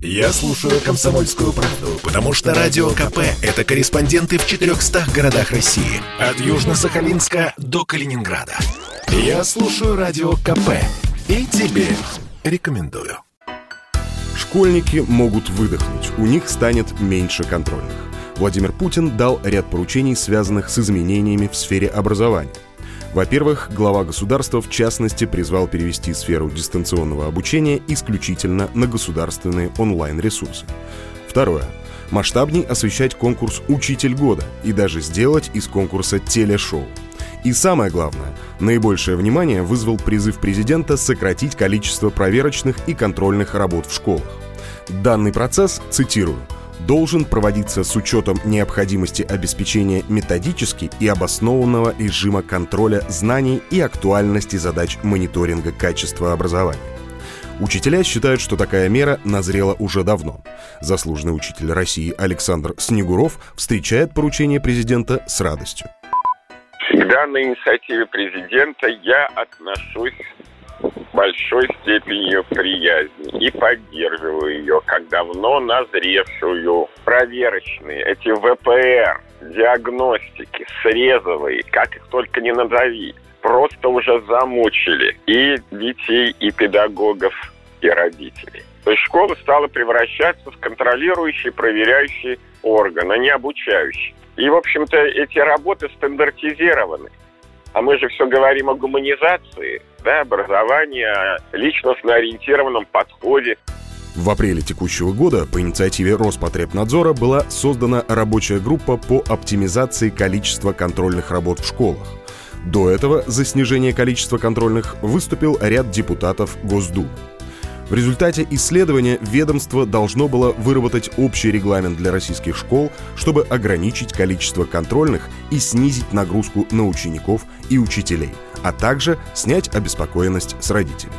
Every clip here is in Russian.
Я слушаю «Комсомольскую правду», потому что «Радио КП» — это корреспонденты в 400 городах России. От Южно-Сахалинска до Калининграда. Я слушаю «Радио КП» и тебе рекомендую. Школьники могут выдохнуть, у них станет меньше контрольных. Владимир Путин дал ряд поручений, связанных с изменениями в сфере образования. Во-первых, глава государства в частности призвал перевести сферу дистанционного обучения исключительно на государственные онлайн-ресурсы. Второе. Масштабней освещать конкурс «Учитель года» и даже сделать из конкурса телешоу. И самое главное, наибольшее внимание вызвал призыв президента сократить количество проверочных и контрольных работ в школах. Данный процесс, цитирую, должен проводиться с учетом необходимости обеспечения методически и обоснованного режима контроля знаний и актуальности задач мониторинга качества образования. Учителя считают, что такая мера назрела уже давно. Заслуженный учитель России Александр Снегуров встречает поручение президента с радостью. Всегда на инициативе президента я отношусь большой степенью приязни и поддерживаю ее, как давно назревшую. Проверочные, эти ВПР, диагностики, срезовые, как их только не назови, просто уже замучили и детей, и педагогов, и родителей. То есть школа стала превращаться в контролирующий, проверяющий орган, а не обучающий. И, в общем-то, эти работы стандартизированы. А мы же все говорим о гуманизации, да, образовании, о личностно ориентированном подходе. В апреле текущего года по инициативе Роспотребнадзора была создана рабочая группа по оптимизации количества контрольных работ в школах. До этого за снижение количества контрольных выступил ряд депутатов Госдумы. В результате исследования ведомство должно было выработать общий регламент для российских школ, чтобы ограничить количество контрольных и снизить нагрузку на учеников и учителей, а также снять обеспокоенность с родителей.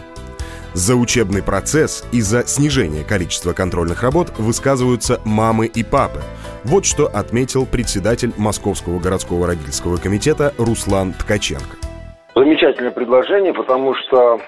За учебный процесс и за снижение количества контрольных работ высказываются мамы и папы. Вот что отметил председатель Московского городского родительского комитета Руслан Ткаченко. Замечательное предложение, потому что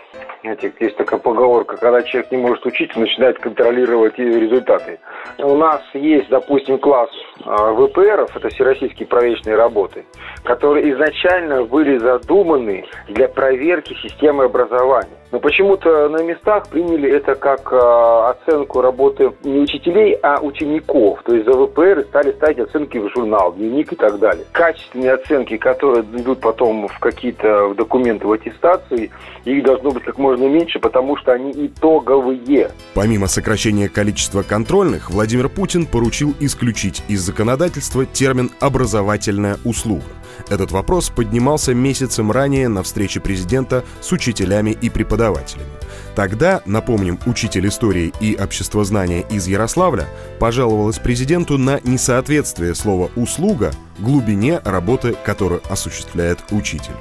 знаете, есть такая поговорка, когда человек не может учить, начинает контролировать результаты. У нас есть, допустим, класс а, ВПРов, это всероссийские проверочные работы, которые изначально были задуманы для проверки системы образования. Но почему-то на местах приняли это как э, оценку работы не учителей, а учеников. То есть за ВПР стали ставить оценки в журнал, дневник и так далее. Качественные оценки, которые идут потом в какие-то документы в аттестации, их должно быть как можно меньше, потому что они итоговые. Помимо сокращения количества контрольных, Владимир Путин поручил исключить из законодательства термин «образовательная услуга». Этот вопрос поднимался месяцем ранее на встрече президента с учителями и преподавателями. Тогда, напомним, учитель истории и обществознания из Ярославля пожаловалась президенту на несоответствие слова «услуга» глубине работы, которую осуществляет учитель.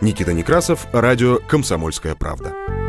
Никита Некрасов, радио «Комсомольская правда».